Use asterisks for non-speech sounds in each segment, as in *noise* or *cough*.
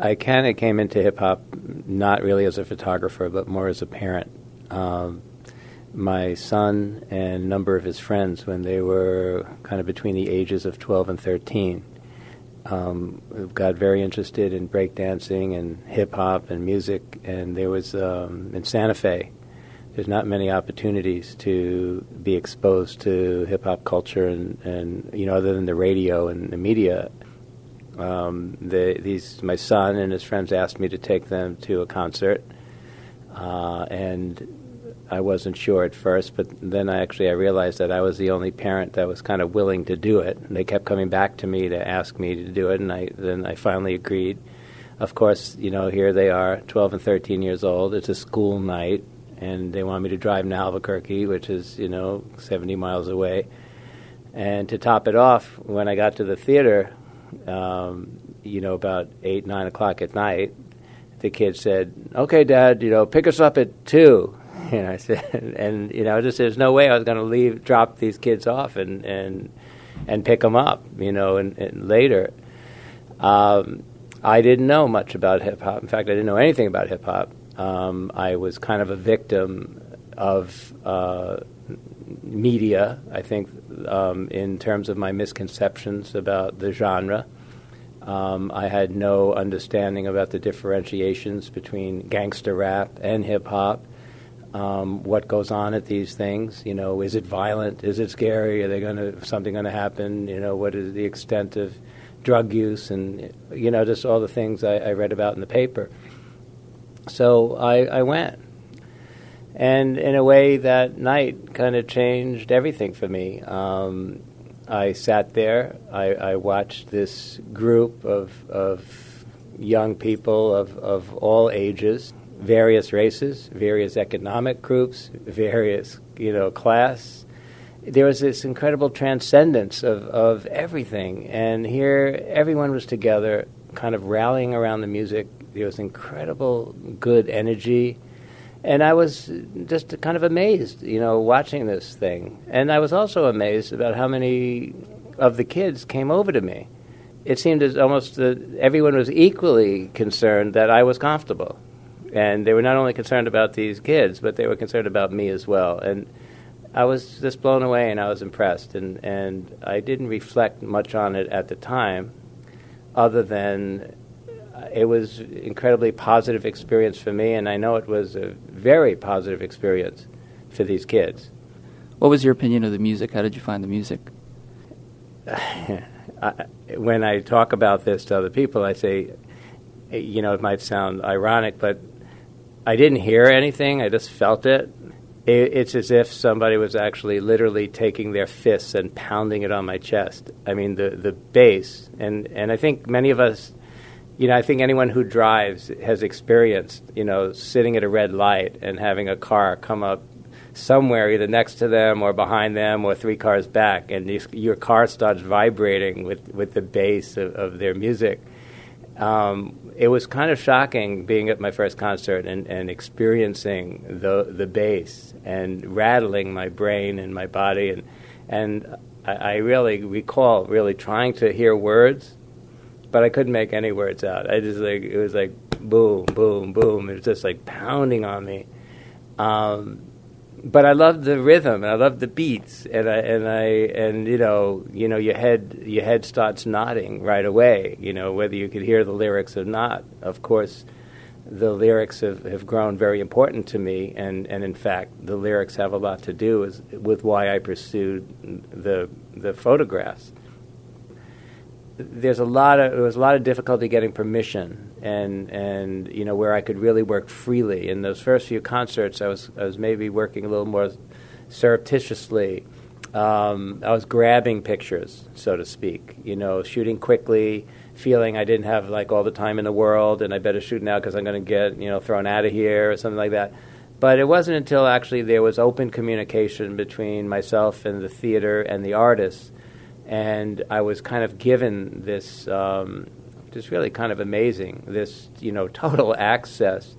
I kind of came into hip hop not really as a photographer, but more as a parent. Um, my son and a number of his friends, when they were kind of between the ages of 12 and 13, um, got very interested in breakdancing and hip hop and music. And there was um, in Santa Fe, there's not many opportunities to be exposed to hip hop culture and, and you know other than the radio and the media. Um, the, these my son and his friends asked me to take them to a concert, uh, and I wasn't sure at first, but then I actually I realized that I was the only parent that was kind of willing to do it. And they kept coming back to me to ask me to do it, and I then I finally agreed. Of course, you know here they are, 12 and 13 years old. It's a school night, and they want me to drive to Albuquerque, which is you know 70 miles away. And to top it off, when I got to the theater, um, you know about eight nine o'clock at night, the kid said, "Okay, Dad, you know, pick us up at two. *laughs* And I said, and you know, just there's no way I was going to leave, drop these kids off, and and and pick them up, you know, and, and later. Um, I didn't know much about hip hop. In fact, I didn't know anything about hip hop. Um, I was kind of a victim of uh, media, I think, um, in terms of my misconceptions about the genre. Um, I had no understanding about the differentiations between gangster rap and hip hop um, what goes on at these things. You know, is it violent? Is it scary? Are they going to something going to happen? You know, what is the extent of drug use and you know just all the things I, I read about in the paper. So I, I went, and in a way that night kind of changed everything for me. Um, I sat there. I, I watched this group of of young people of, of all ages various races, various economic groups, various you know class. There was this incredible transcendence of, of everything, and here everyone was together, kind of rallying around the music. There was incredible good energy, and I was just kind of amazed, you know, watching this thing. And I was also amazed about how many of the kids came over to me. It seemed as almost that everyone was equally concerned that I was comfortable and they were not only concerned about these kids, but they were concerned about me as well. And I was just blown away, and I was impressed. And and I didn't reflect much on it at the time, other than Uh, it was incredibly positive experience for me, and I know it was a very positive experience for these kids. What was your opinion of the music? How did you find the music? *laughs* I, when I talk about this to other people, I say, you know, it might sound ironic, but I didn't hear anything. I just felt it. it. It's as if somebody was actually literally taking their fists and pounding it on my chest. I mean, the the bass, and and I think many of us, you know, I think anyone who drives has experienced, you know, sitting at a red light and having a car come up somewhere either next to them or behind them or three cars back, and you, your car starts vibrating with with the bass of, of their music. Um, it was kind of shocking being at my first concert and, and experiencing the the bass and rattling my brain and my body and and I, I really recall really trying to hear words, but I couldn't make any words out. I just like it was like boom, boom, boom. It was just like pounding on me. Um, but I loved the rhythm and I loved the beats and I and I and you know you know your head your head starts nodding right away you know whether you could hear the lyrics or not of course the lyrics have, have grown very important to me and, and in fact the lyrics have a lot to do with, with why I pursued the the photographs there's a lot of there was a lot of difficulty getting permission and and you know where I could really work freely. In those first few concerts, I was I was maybe working a little more surreptitiously. Um, I was grabbing pictures, so to speak. You know, shooting quickly, feeling I didn't have like all the time in the world, and I better shoot now because I'm going to get you know thrown out of here or something like that. But it wasn't until actually there was open communication between myself and the theater and the artists and I was kind of given this, um, just really kind of amazing, this you know *laughs* total access,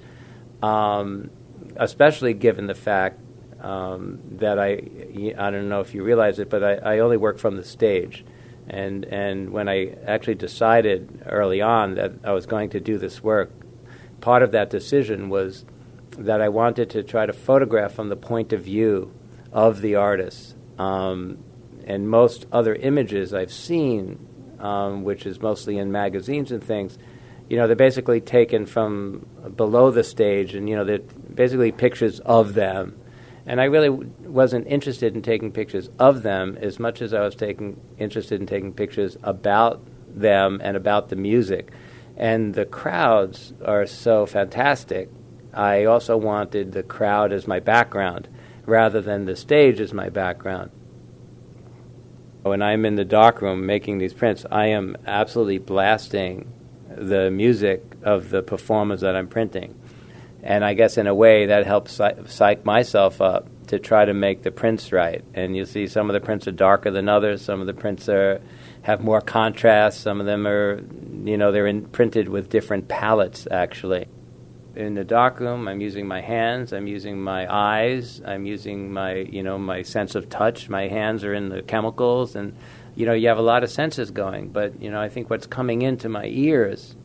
um, especially given the fact um, that I, I don't know if you realize it, but I, I only work from the stage. And, and when I actually decided early on that I was going to do this work, part of that decision was that I wanted to try to photograph from the point of view of the artist. Um, and most other images I've seen, um, which is mostly in magazines and things, you know, they're basically taken from below the stage, and you know, they're basically pictures of them. And I really w- wasn't interested in taking pictures of them as much as I was taking interested in taking pictures about them and about the music. And the crowds are so fantastic. I also wanted the crowd as my background rather than the stage as my background. When I'm in the darkroom making these prints, I am absolutely blasting the music of the performers that I'm printing. And I guess in a way that helps psych myself up to try to make the prints right. And you see some of the prints are darker than others, some of the prints are have more contrast, some of them are you know, they're in, printed with different palettes actually in the dark room. I'm using my hands. I'm using my eyes. I'm using my, you know, my sense of touch. My hands are in the chemicals, and you know, you have a lot of senses going. But you know, I think what's coming into my ears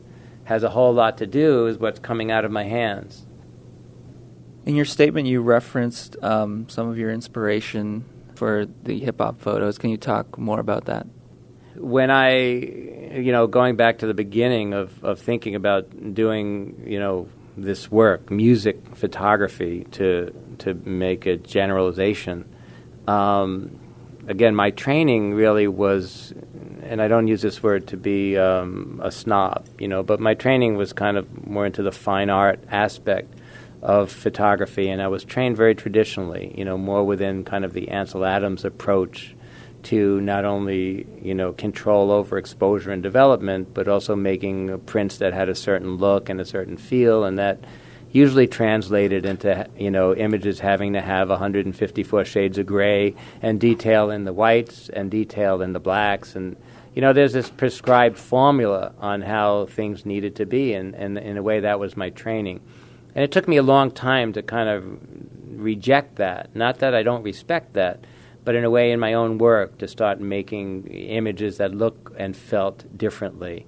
has a whole lot to do with what's coming out of my hands. In your statement, you referenced um, some of your inspiration for the hip hop photos. Can you talk more about that? When I, you know, going back to the beginning of, of thinking about doing, you know, this work, music photography, to to make a generalization. Um, again, my training really was, and I don't use this word to be um, a snob, you know, but my training was kind of more into the fine art aspect of photography, and I was trained very traditionally, you know, more within kind of the Ansel Adams approach to not only you know control over exposure and development, but also making prints that had a certain look and a certain feel, and that usually translated into you know images having to have 154 shades of gray and detail in the whites and detail in the blacks. And you know there's this prescribed formula on how things needed to be and, and in a way that was my training. And it took me a long time to kind of reject that. Not that i don't respect that but in a way in my own work to start making images that look and felt differently.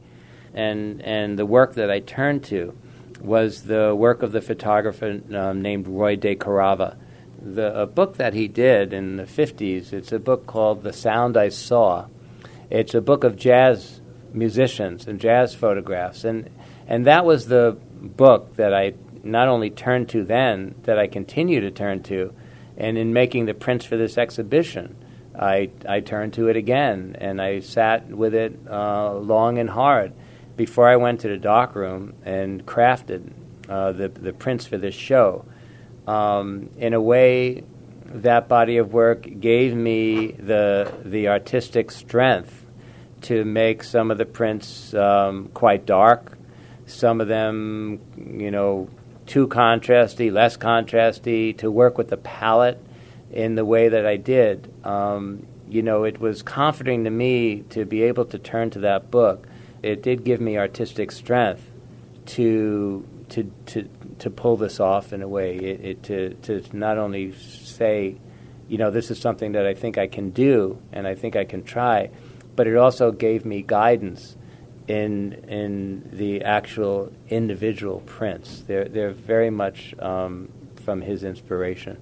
And, and the work that I turned to was the work of the photographer um, named Roy DeCarava. The a book that he did in the 50s, it's a book called The Sound I Saw. It's a book of jazz musicians and jazz photographs. And, and that was the book that I not only turned to then, that I continue to turn to, and in making the prints for this exhibition, I, I turned to it again and I sat with it uh, long and hard before I went to the darkroom and crafted uh, the, the prints for this show. Um, in a way, that body of work gave me the, the artistic strength to make some of the prints um, quite dark, some of them, you know, too contrasty, less contrasty, to work with the palette in the way that I did. Um, you know, it was comforting to me to be able to turn to that book. It did give me artistic strength to to to to pull this off in a way. It, it to to not only say, you know, this is something that I think I can do and I think I can try, but it also gave me guidance in in the actual individual prints. They're they're very much um, from his inspiration.